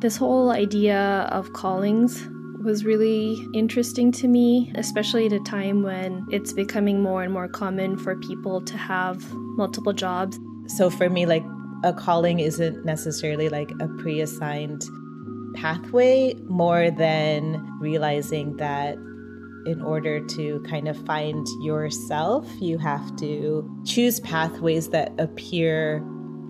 This whole idea of callings was really interesting to me, especially at a time when it's becoming more and more common for people to have multiple jobs. So for me, like a calling isn't necessarily like a pre assigned pathway, more than realizing that in order to kind of find yourself, you have to choose pathways that appear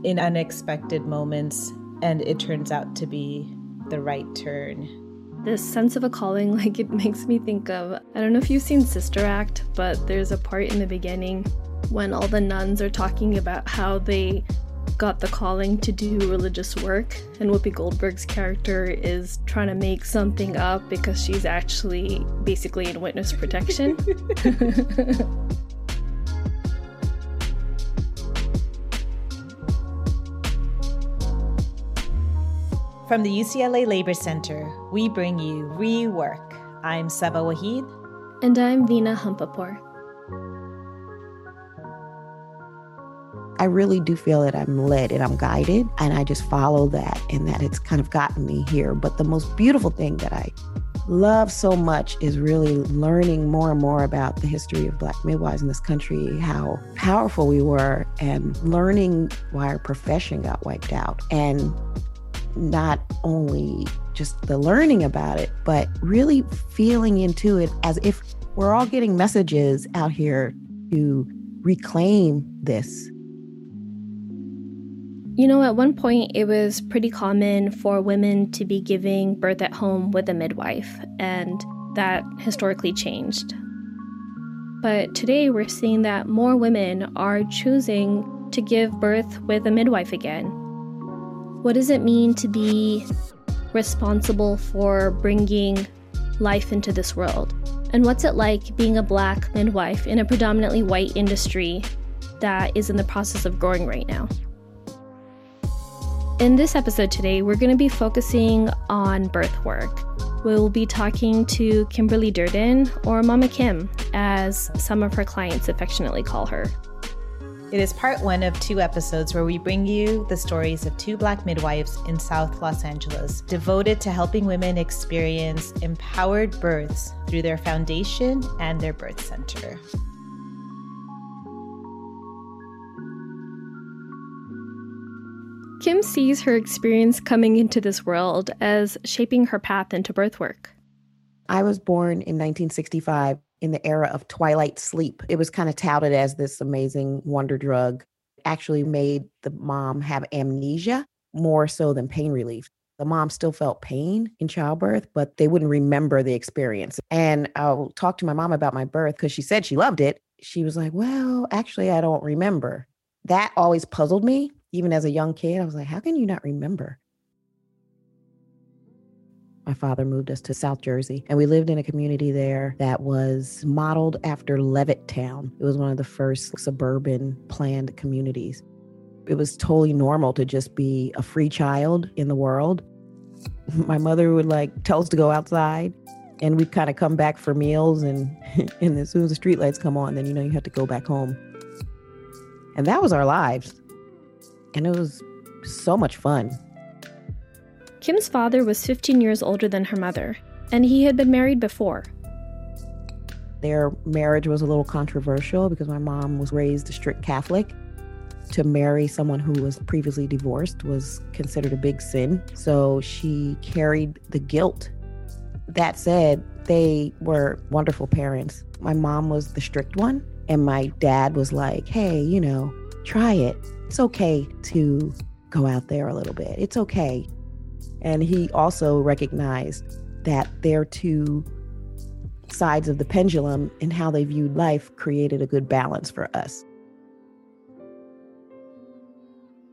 in unexpected moments, and it turns out to be the right turn. This sense of a calling, like it makes me think of I don't know if you've seen Sister Act, but there's a part in the beginning when all the nuns are talking about how they got the calling to do religious work, and Whoopi Goldberg's character is trying to make something up because she's actually basically in witness protection. From the UCLA Labor Center, we bring you Rework. I'm Saba Waheed. And I'm Veena Hampapur. I really do feel that I'm led and I'm guided, and I just follow that, and that it's kind of gotten me here. But the most beautiful thing that I love so much is really learning more and more about the history of Black midwives in this country, how powerful we were, and learning why our profession got wiped out. And not only just the learning about it, but really feeling into it as if we're all getting messages out here to reclaim this you know, at one point, it was pretty common for women to be giving birth at home with a midwife, and that historically changed. But today, we're seeing that more women are choosing to give birth with a midwife again. What does it mean to be responsible for bringing life into this world? And what's it like being a black midwife in a predominantly white industry that is in the process of growing right now? In this episode today, we're going to be focusing on birth work. We'll be talking to Kimberly Durdin, or Mama Kim, as some of her clients affectionately call her. It is part one of two episodes where we bring you the stories of two Black midwives in South Los Angeles, devoted to helping women experience empowered births through their foundation and their birth center. Kim sees her experience coming into this world as shaping her path into birth work. I was born in 1965 in the era of twilight sleep. It was kind of touted as this amazing wonder drug. Actually made the mom have amnesia more so than pain relief. The mom still felt pain in childbirth, but they wouldn't remember the experience. And I'll talk to my mom about my birth because she said she loved it. She was like, Well, actually, I don't remember. That always puzzled me even as a young kid, I was like, how can you not remember? My father moved us to South Jersey, and we lived in a community there that was modeled after Levittown. It was one of the first suburban planned communities. It was totally normal to just be a free child in the world. My mother would like tell us to go outside, and we'd kind of come back for meals. And, and as soon as the streetlights come on, then you know you have to go back home. And that was our lives and it was so much fun. Kim's father was 15 years older than her mother, and he had been married before. Their marriage was a little controversial because my mom was raised a strict Catholic. To marry someone who was previously divorced was considered a big sin, so she carried the guilt. That said, they were wonderful parents. My mom was the strict one, and my dad was like, hey, you know, try it it's okay to go out there a little bit. It's okay. And he also recognized that their two sides of the pendulum and how they viewed life created a good balance for us.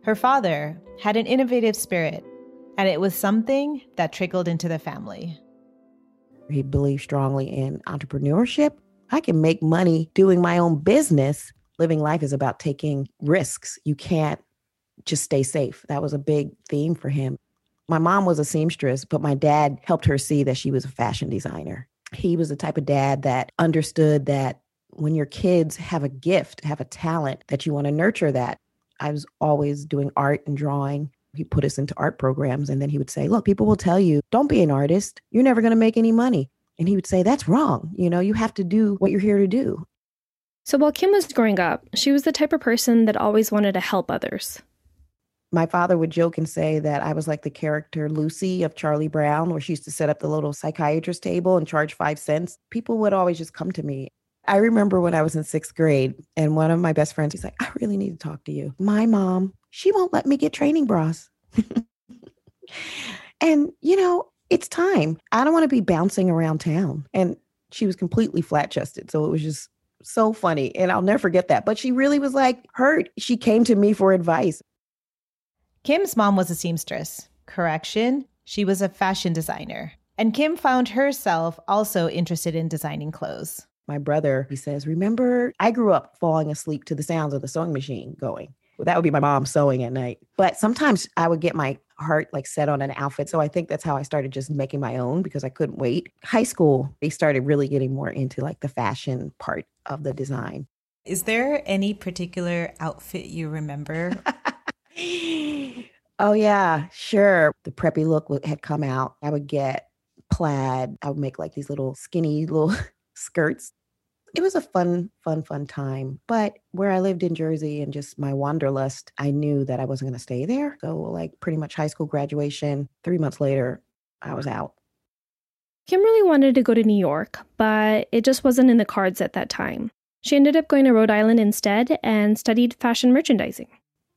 Her father had an innovative spirit, and it was something that trickled into the family. He believed strongly in entrepreneurship. I can make money doing my own business living life is about taking risks. You can't just stay safe. That was a big theme for him. My mom was a seamstress, but my dad helped her see that she was a fashion designer. He was the type of dad that understood that when your kids have a gift, have a talent, that you want to nurture that. I was always doing art and drawing. He put us into art programs and then he would say, Look, people will tell you, don't be an artist. You're never going to make any money. And he would say, That's wrong. You know, you have to do what you're here to do. So while Kim was growing up, she was the type of person that always wanted to help others. My father would joke and say that I was like the character Lucy of Charlie Brown, where she used to set up the little psychiatrist table and charge five cents. People would always just come to me. I remember when I was in sixth grade, and one of my best friends, he's like, I really need to talk to you. My mom, she won't let me get training bras. and, you know, it's time. I don't want to be bouncing around town. And she was completely flat chested. So it was just so funny. And I'll never forget that. But she really was like hurt. She came to me for advice. Kim's mom was a seamstress. Correction, she was a fashion designer. And Kim found herself also interested in designing clothes. My brother, he says, Remember, I grew up falling asleep to the sounds of the sewing machine going. Well, that would be my mom sewing at night. But sometimes I would get my heart like set on an outfit. So I think that's how I started just making my own because I couldn't wait. High school, they started really getting more into like the fashion part of the design. Is there any particular outfit you remember? oh, yeah, sure. The preppy look had come out. I would get plaid. I would make like these little skinny little skirts. It was a fun, fun, fun time. But where I lived in Jersey and just my wanderlust, I knew that I wasn't going to stay there. So, like, pretty much high school graduation, three months later, I was out. Kim really wanted to go to New York, but it just wasn't in the cards at that time. She ended up going to Rhode Island instead and studied fashion merchandising.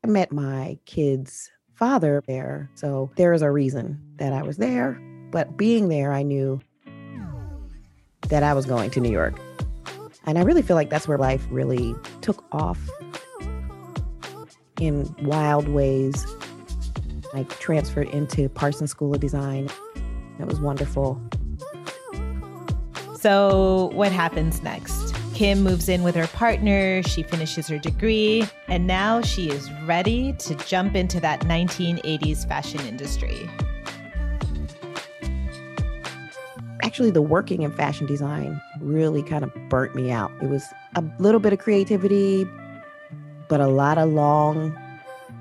I met my kid's father there. So there is a reason that I was there. But being there, I knew that I was going to New York. And I really feel like that's where life really took off in wild ways. I transferred into Parsons School of Design. It was wonderful. So, what happens next? Kim moves in with her partner, she finishes her degree, and now she is ready to jump into that 1980s fashion industry. actually the working in fashion design really kind of burnt me out. It was a little bit of creativity, but a lot of long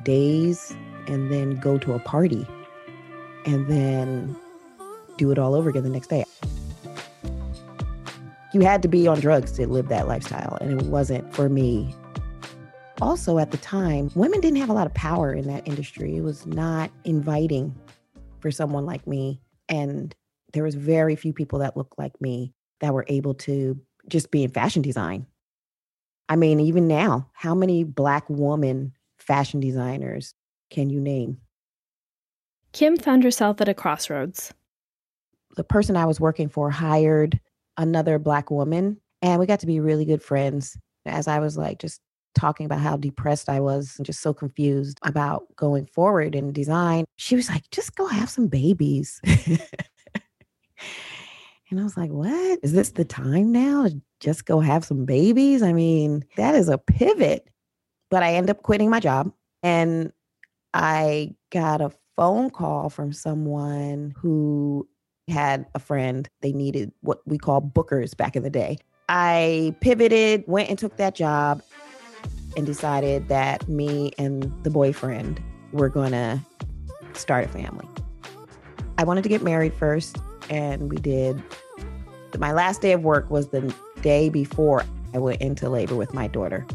days and then go to a party and then do it all over again the next day. You had to be on drugs to live that lifestyle, and it wasn't for me. Also, at the time, women didn't have a lot of power in that industry. It was not inviting for someone like me. And there was very few people that looked like me that were able to just be in fashion design. I mean, even now, how many black woman fashion designers can you name? Kim found herself at a crossroads. The person I was working for hired another black woman, and we got to be really good friends. As I was like just talking about how depressed I was and just so confused about going forward in design, she was like, just go have some babies. And I was like, what? Is this the time now just go have some babies? I mean, that is a pivot. But I end up quitting my job and I got a phone call from someone who had a friend. They needed what we call bookers back in the day. I pivoted, went and took that job, and decided that me and the boyfriend were going to start a family. I wanted to get married first, and we did my last day of work was the day before I went into labor with my daughter.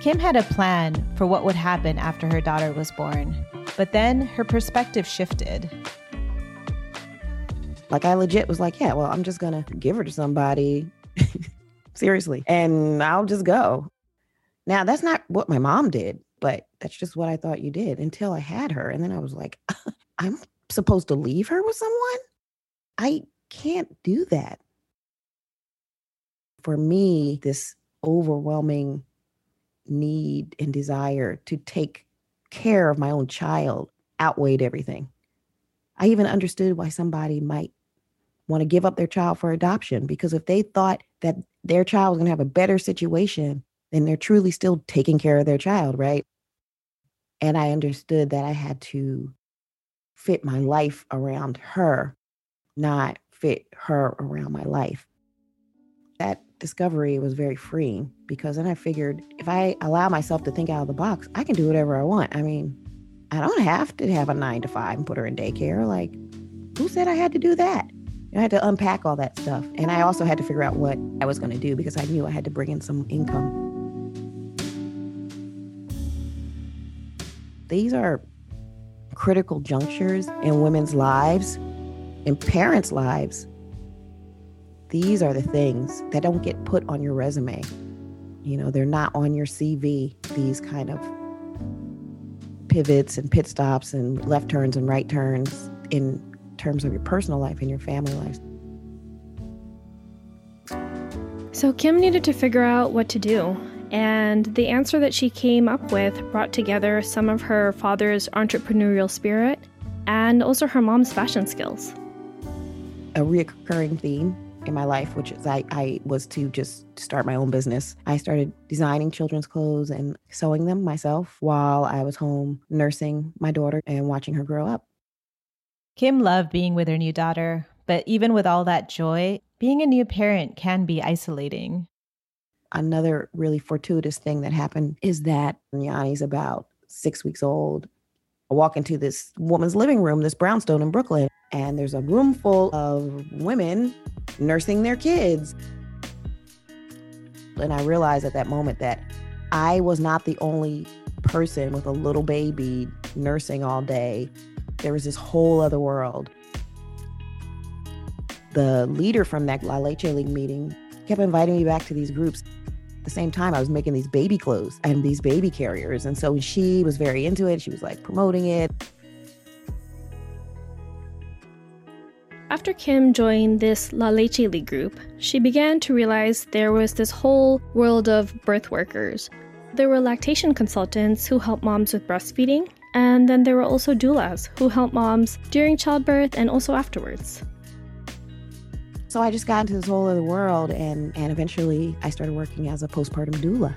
Kim had a plan for what would happen after her daughter was born, but then her perspective shifted. Like, I legit was like, yeah, well, I'm just gonna give her to somebody. Seriously. And I'll just go. Now, that's not what my mom did, but that's just what I thought you did until I had her. And then I was like, I'm supposed to leave her with someone? I can't do that. For me, this overwhelming need and desire to take care of my own child outweighed everything. I even understood why somebody might want to give up their child for adoption because if they thought that their child was going to have a better situation, then they're truly still taking care of their child, right? And I understood that I had to fit my life around her, not fit her around my life. That discovery was very freeing because then I figured if I allow myself to think out of the box, I can do whatever I want. I mean, I don't have to have a nine to five and put her in daycare. Like, who said I had to do that? I had to unpack all that stuff. And I also had to figure out what I was going to do because I knew I had to bring in some income. These are critical junctures in women's lives, in parents' lives. These are the things that don't get put on your resume. You know, they're not on your CV, these kind of pivots and pit stops and left turns and right turns in terms of your personal life and your family life. So Kim needed to figure out what to do. And the answer that she came up with brought together some of her father's entrepreneurial spirit and also her mom's fashion skills. A reoccurring theme in my life, which is I, I was to just start my own business. I started designing children's clothes and sewing them myself while I was home nursing my daughter and watching her grow up. Kim loved being with her new daughter, but even with all that joy, being a new parent can be isolating. Another really fortuitous thing that happened is that Yanni's about six weeks old. I walk into this woman's living room, this brownstone in Brooklyn, and there's a room full of women nursing their kids. And I realized at that moment that I was not the only person with a little baby nursing all day. There was this whole other world. The leader from that La Leche League meeting kept inviting me back to these groups. At the same time, I was making these baby clothes and these baby carriers. And so she was very into it. She was like promoting it. After Kim joined this La Leche League group, she began to realize there was this whole world of birth workers. There were lactation consultants who help moms with breastfeeding, and then there were also doulas who help moms during childbirth and also afterwards. So I just got into this whole other world, and, and eventually I started working as a postpartum doula.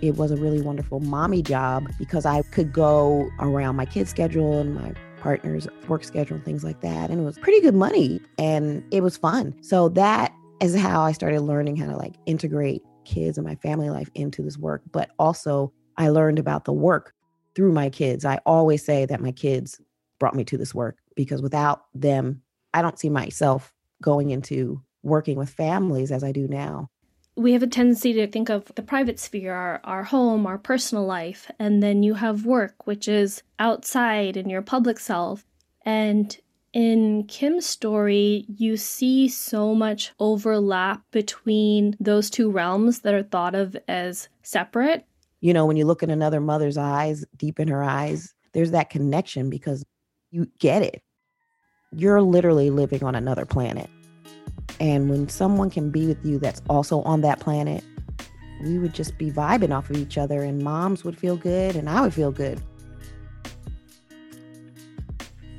It was a really wonderful mommy job because I could go around my kid's schedule and my partner's work schedule things like that. And it was pretty good money and it was fun. So that is how I started learning how to like integrate kids and my family life into this work. But also, I learned about the work through my kids. I always say that my kids brought me to this work because without them, I don't see myself going into working with families as I do now we have a tendency to think of the private sphere, our, our home, our personal life, and then you have work, which is outside in your public self. And in Kim's story, you see so much overlap between those two realms that are thought of as separate. You know, when you look in another mother's eyes, deep in her eyes, there's that connection because you get it. You're literally living on another planet. And when someone can be with you that's also on that planet, we would just be vibing off of each other, and moms would feel good, and I would feel good.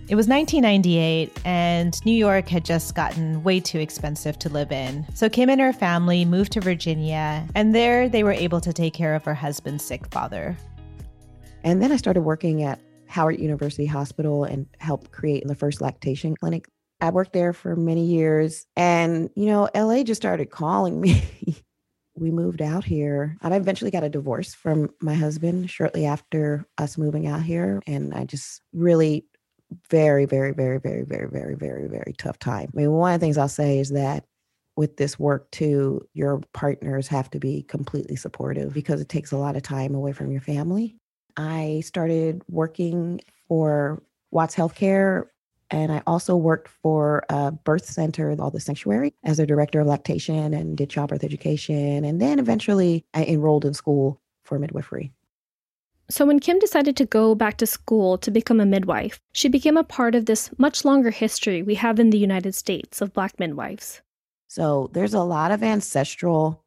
It was 1998, and New York had just gotten way too expensive to live in. So Kim and her family moved to Virginia, and there they were able to take care of her husband's sick father. And then I started working at Howard University Hospital and helped create the first lactation clinic I worked there for many years. And, you know, LA just started calling me. we moved out here. I eventually got a divorce from my husband shortly after us moving out here. And I just really very, very, very, very, very, very, very, very tough time. I mean, one of the things I'll say is that with this work too, your partners have to be completely supportive because it takes a lot of time away from your family. I started working for Watts Healthcare and I also worked for a birth center all the Sanctuary as a director of lactation and did childbirth education. And then eventually I enrolled in school for midwifery. So, when Kim decided to go back to school to become a midwife, she became a part of this much longer history we have in the United States of Black midwives. So, there's a lot of ancestral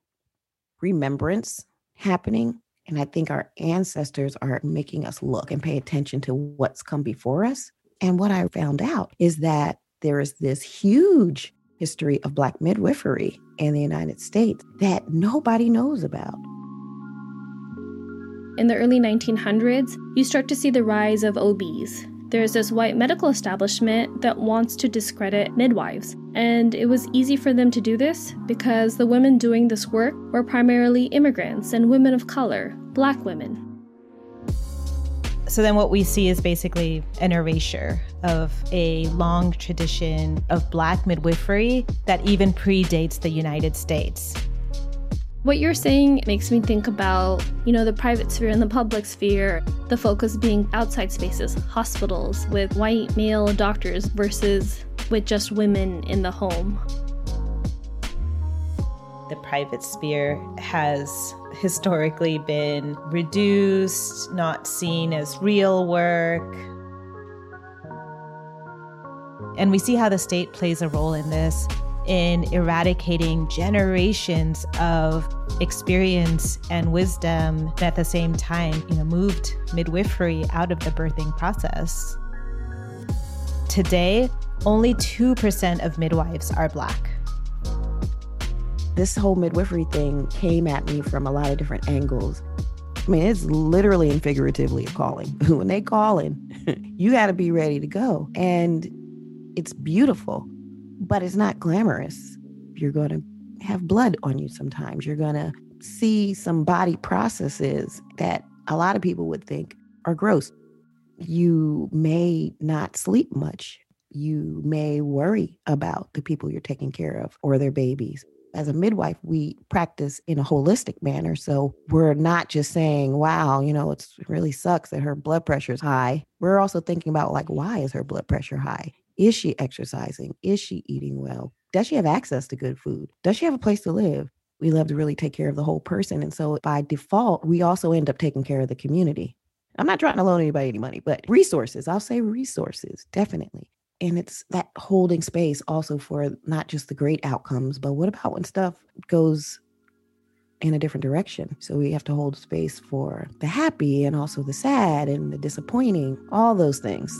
remembrance happening. And I think our ancestors are making us look and pay attention to what's come before us. And what I found out is that there is this huge history of Black midwifery in the United States that nobody knows about. In the early 1900s, you start to see the rise of OBs, there's this white medical establishment that wants to discredit midwives. And it was easy for them to do this because the women doing this work were primarily immigrants and women of color, black women. So then what we see is basically an erasure of a long tradition of black midwifery that even predates the United States. What you're saying makes me think about, you know, the private sphere and the public sphere, the focus being outside spaces, hospitals with white male doctors versus with just women in the home. The private sphere has historically been reduced, not seen as real work. And we see how the state plays a role in this in eradicating generations of experience and wisdom and at the same time you know moved midwifery out of the birthing process today only 2% of midwives are black this whole midwifery thing came at me from a lot of different angles I mean, it's literally and figuratively a calling. when they call in, you got to be ready to go. And it's beautiful but it's not glamorous. You're going to have blood on you sometimes. You're going to see some body processes that a lot of people would think are gross. You may not sleep much. You may worry about the people you're taking care of or their babies. As a midwife, we practice in a holistic manner. So we're not just saying, wow, you know, it really sucks that her blood pressure is high. We're also thinking about, like, why is her blood pressure high? Is she exercising? Is she eating well? Does she have access to good food? Does she have a place to live? We love to really take care of the whole person. And so by default, we also end up taking care of the community. I'm not trying to loan anybody any money, but resources, I'll say resources, definitely. And it's that holding space also for not just the great outcomes, but what about when stuff goes in a different direction? So we have to hold space for the happy and also the sad and the disappointing, all those things.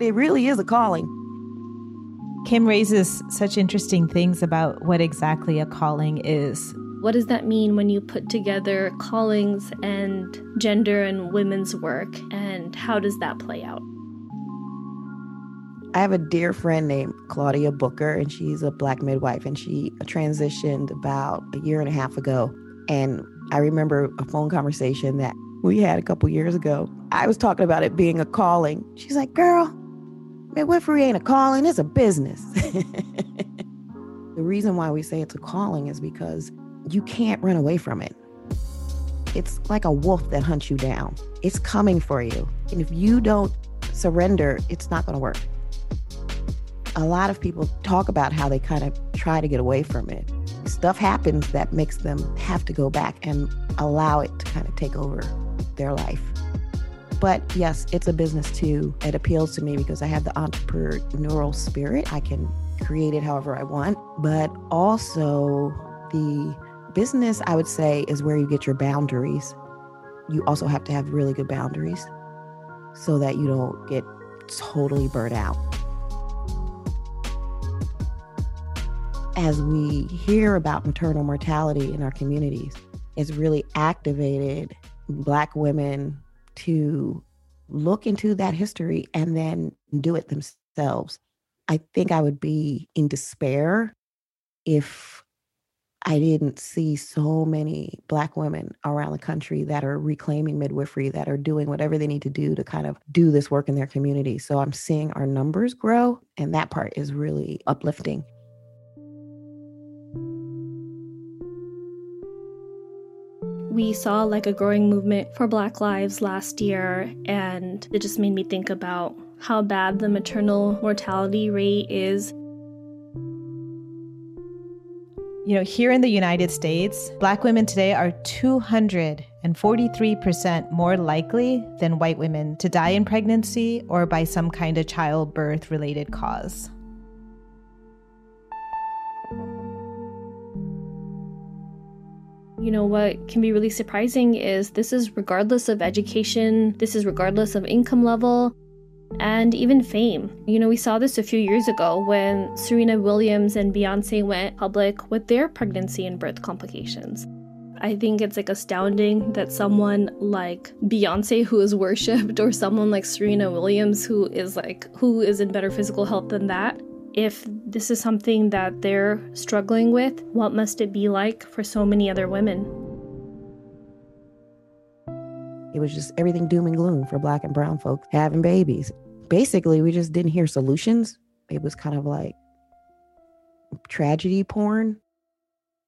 It really is a calling. Kim raises such interesting things about what exactly a calling is. What does that mean when you put together callings and gender and women's work, and how does that play out? I have a dear friend named Claudia Booker, and she's a black midwife, and she transitioned about a year and a half ago. And I remember a phone conversation that we had a couple years ago. I was talking about it being a calling. She's like, Girl, Midwifery ain't a calling, it's a business. the reason why we say it's a calling is because you can't run away from it. It's like a wolf that hunts you down. It's coming for you. And if you don't surrender, it's not going to work. A lot of people talk about how they kind of try to get away from it. Stuff happens that makes them have to go back and allow it to kind of take over their life. But yes, it's a business too. It appeals to me because I have the entrepreneurial spirit. I can create it however I want. But also, the business, I would say, is where you get your boundaries. You also have to have really good boundaries so that you don't get totally burnt out. As we hear about maternal mortality in our communities, it's really activated Black women to look into that history and then do it themselves. I think I would be in despair if I didn't see so many Black women around the country that are reclaiming midwifery, that are doing whatever they need to do to kind of do this work in their community. So I'm seeing our numbers grow, and that part is really uplifting. We saw like a growing movement for Black Lives last year, and it just made me think about how bad the maternal mortality rate is. You know, here in the United States, Black women today are 243% more likely than white women to die in pregnancy or by some kind of childbirth related cause. You know, what can be really surprising is this is regardless of education, this is regardless of income level, and even fame. You know, we saw this a few years ago when Serena Williams and Beyonce went public with their pregnancy and birth complications. I think it's like astounding that someone like Beyonce, who is worshipped, or someone like Serena Williams, who is like, who is in better physical health than that, if this is something that they're struggling with, what must it be like for so many other women? It was just everything doom and gloom for black and brown folks having babies. Basically, we just didn't hear solutions. It was kind of like tragedy porn.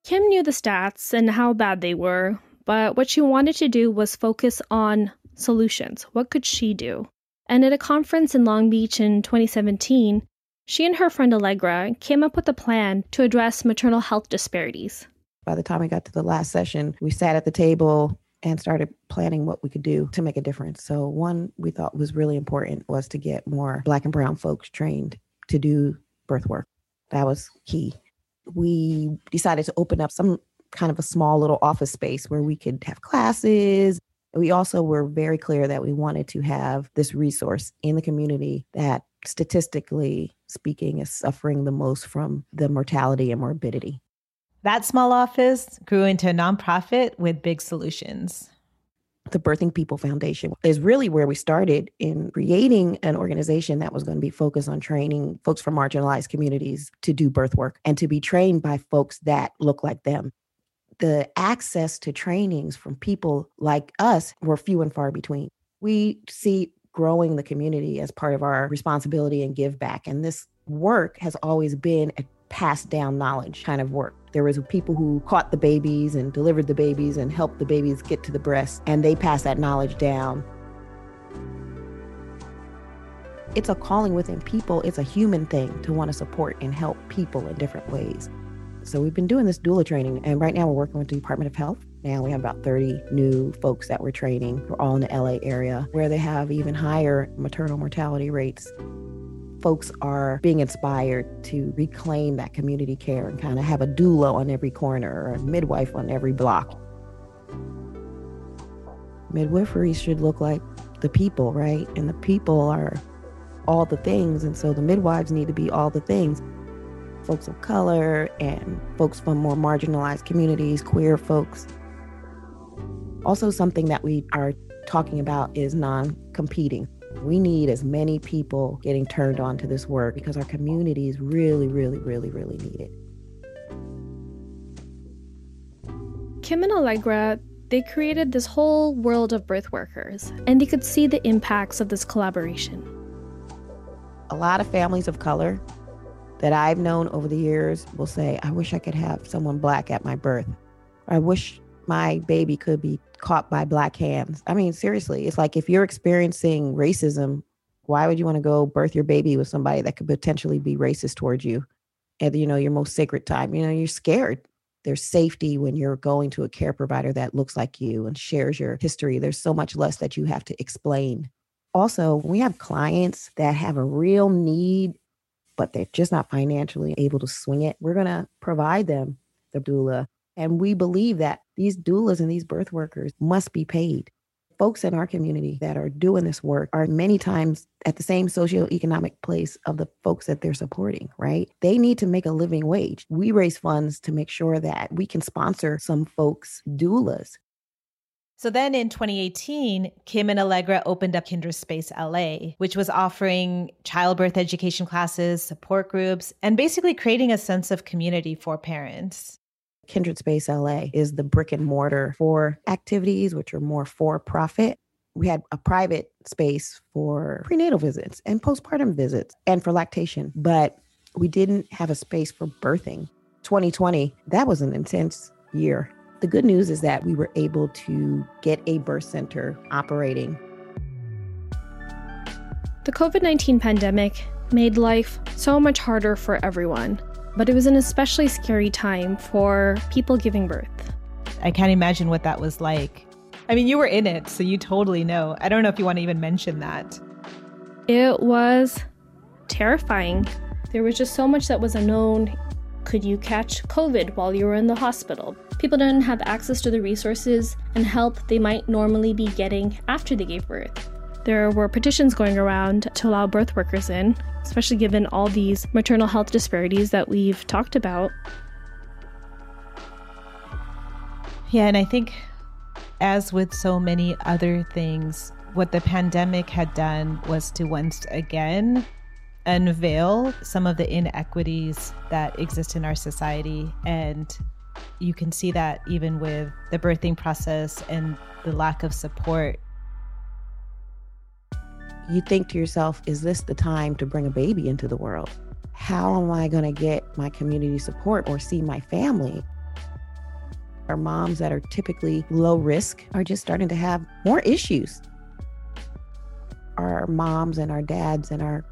Kim knew the stats and how bad they were, but what she wanted to do was focus on solutions. What could she do? And at a conference in Long Beach in 2017, she and her friend Allegra came up with a plan to address maternal health disparities. By the time we got to the last session, we sat at the table and started planning what we could do to make a difference. So, one we thought was really important was to get more Black and Brown folks trained to do birth work. That was key. We decided to open up some kind of a small little office space where we could have classes. We also were very clear that we wanted to have this resource in the community that statistically speaking is suffering the most from the mortality and morbidity. That small office grew into a nonprofit with big solutions. The Birthing People Foundation is really where we started in creating an organization that was going to be focused on training folks from marginalized communities to do birth work and to be trained by folks that look like them. The access to trainings from people like us were few and far between. We see growing the community as part of our responsibility and give back. And this work has always been a passed down knowledge kind of work. There was people who caught the babies and delivered the babies and helped the babies get to the breast, and they passed that knowledge down. It's a calling within people. It's a human thing to want to support and help people in different ways. So we've been doing this doula training, and right now we're working with the Department of Health now we have about 30 new folks that we're training. We're all in the LA area where they have even higher maternal mortality rates. Folks are being inspired to reclaim that community care and kind of have a doula on every corner or a midwife on every block. Midwifery should look like the people, right? And the people are all the things. And so the midwives need to be all the things folks of color and folks from more marginalized communities, queer folks. Also, something that we are talking about is non competing. We need as many people getting turned on to this work because our communities really, really, really, really need it. Kim and Allegra, they created this whole world of birth workers, and they could see the impacts of this collaboration. A lot of families of color that I've known over the years will say, I wish I could have someone black at my birth. I wish my baby could be caught by black hands. I mean, seriously, it's like if you're experiencing racism, why would you want to go birth your baby with somebody that could potentially be racist towards you at you know your most sacred time? You know, you're scared. There's safety when you're going to a care provider that looks like you and shares your history. There's so much less that you have to explain. Also, we have clients that have a real need, but they're just not financially able to swing it. We're going to provide them the doula and we believe that these doulas and these birth workers must be paid. Folks in our community that are doing this work are many times at the same socioeconomic place of the folks that they're supporting, right? They need to make a living wage. We raise funds to make sure that we can sponsor some folks' doulas. So then in 2018, Kim and Allegra opened up Kindred Space LA, which was offering childbirth education classes, support groups, and basically creating a sense of community for parents. Kindred Space LA is the brick and mortar for activities, which are more for profit. We had a private space for prenatal visits and postpartum visits and for lactation, but we didn't have a space for birthing. 2020, that was an intense year. The good news is that we were able to get a birth center operating. The COVID 19 pandemic made life so much harder for everyone but it was an especially scary time for people giving birth. I can't imagine what that was like. I mean, you were in it, so you totally know. I don't know if you want to even mention that. It was terrifying. There was just so much that was unknown. Could you catch COVID while you were in the hospital? People didn't have access to the resources and help they might normally be getting after they gave birth. There were petitions going around to allow birth workers in, especially given all these maternal health disparities that we've talked about. Yeah, and I think as with so many other things, what the pandemic had done was to once again unveil some of the inequities that exist in our society. And you can see that even with the birthing process and the lack of support. You think to yourself, is this the time to bring a baby into the world? How am I going to get my community support or see my family? Our moms that are typically low risk are just starting to have more issues. Our moms and our dads and our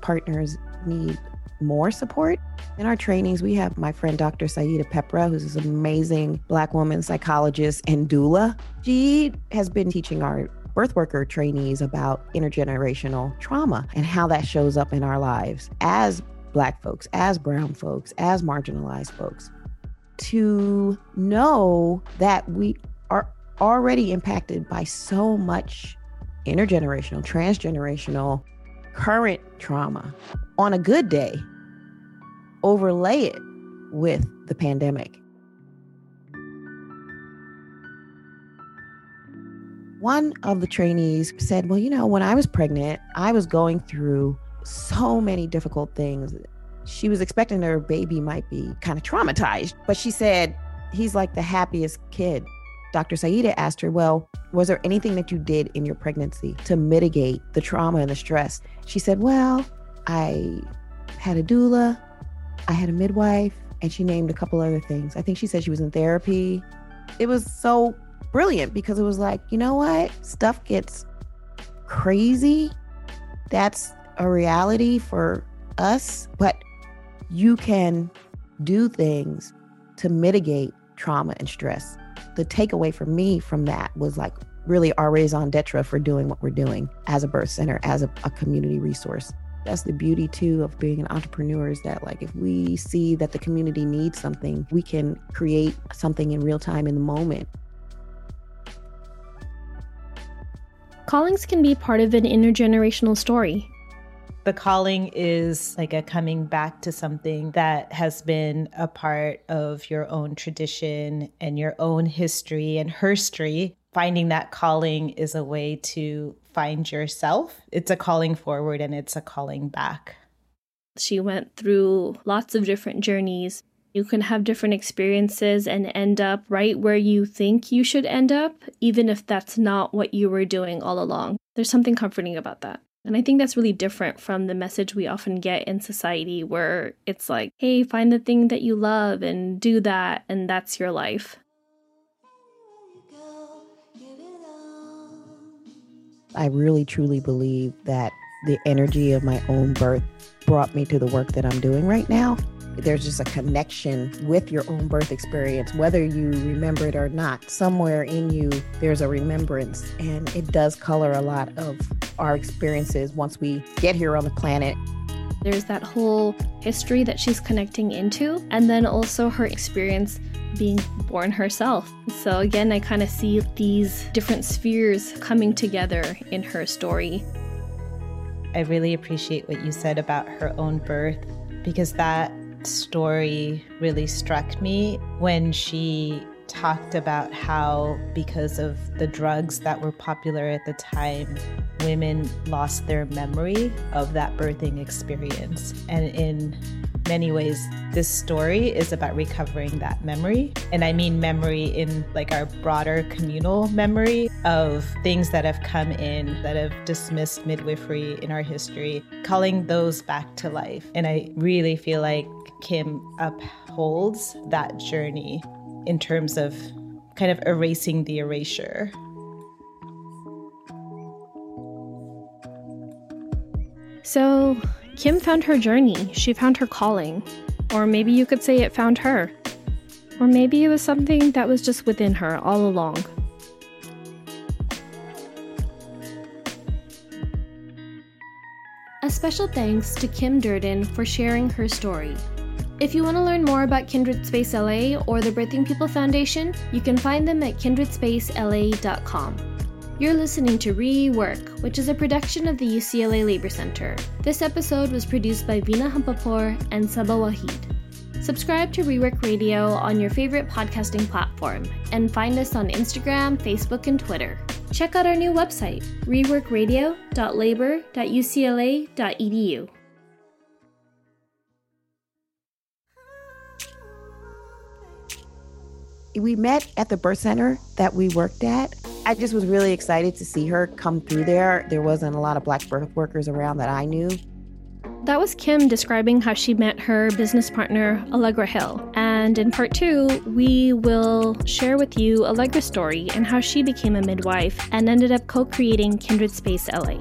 partners need more support. In our trainings, we have my friend Dr. Sayida Peprah, who's this amazing Black woman psychologist and doula. She has been teaching our birth worker trainees about intergenerational trauma and how that shows up in our lives as Black folks, as Brown folks, as marginalized folks. To know that we are already impacted by so much intergenerational, transgenerational, current trauma on a good day, overlay it with the pandemic. One of the trainees said, Well, you know, when I was pregnant, I was going through so many difficult things. She was expecting her baby might be kind of traumatized, but she said, He's like the happiest kid. Dr. Sayida asked her, Well, was there anything that you did in your pregnancy to mitigate the trauma and the stress? She said, Well, I had a doula, I had a midwife, and she named a couple other things. I think she said she was in therapy. It was so brilliant because it was like, you know what? Stuff gets crazy. That's a reality for us, but you can do things to mitigate trauma and stress. The takeaway for me from that was like really our raison d'etre for doing what we're doing as a birth center, as a, a community resource. That's the beauty too of being an entrepreneur is that like if we see that the community needs something, we can create something in real time in the moment. Callings can be part of an intergenerational story. The calling is like a coming back to something that has been a part of your own tradition and your own history and herstory. Finding that calling is a way to find yourself. It's a calling forward and it's a calling back. She went through lots of different journeys. You can have different experiences and end up right where you think you should end up, even if that's not what you were doing all along. There's something comforting about that. And I think that's really different from the message we often get in society where it's like, hey, find the thing that you love and do that, and that's your life. I really truly believe that the energy of my own birth brought me to the work that I'm doing right now. There's just a connection with your own birth experience, whether you remember it or not. Somewhere in you, there's a remembrance, and it does color a lot of our experiences once we get here on the planet. There's that whole history that she's connecting into, and then also her experience being born herself. So, again, I kind of see these different spheres coming together in her story. I really appreciate what you said about her own birth because that story really struck me when she talked about how, because of the drugs that were popular at the time, women lost their memory of that birthing experience. And in many ways, this story is about recovering that memory. And I mean memory in like our broader communal memory of things that have come in that have dismissed midwifery in our history, calling those back to life. And I really feel like Kim upholds that journey in terms of kind of erasing the erasure. So, Kim found her journey. She found her calling. Or maybe you could say it found her. Or maybe it was something that was just within her all along. A special thanks to Kim Durdin for sharing her story. If you want to learn more about Kindred Space LA or the Birthing People Foundation, you can find them at kindredspacela.com. You're listening to Rework, which is a production of the UCLA Labor Center. This episode was produced by Veena Hampapur and Saba Waheed. Subscribe to Rework Radio on your favorite podcasting platform and find us on Instagram, Facebook, and Twitter. Check out our new website, reworkradio.labor.ucla.edu. We met at the birth center that we worked at. I just was really excited to see her come through there. There wasn't a lot of black birth workers around that I knew. That was Kim describing how she met her business partner, Allegra Hill. And in part two, we will share with you Allegra's story and how she became a midwife and ended up co creating Kindred Space LA.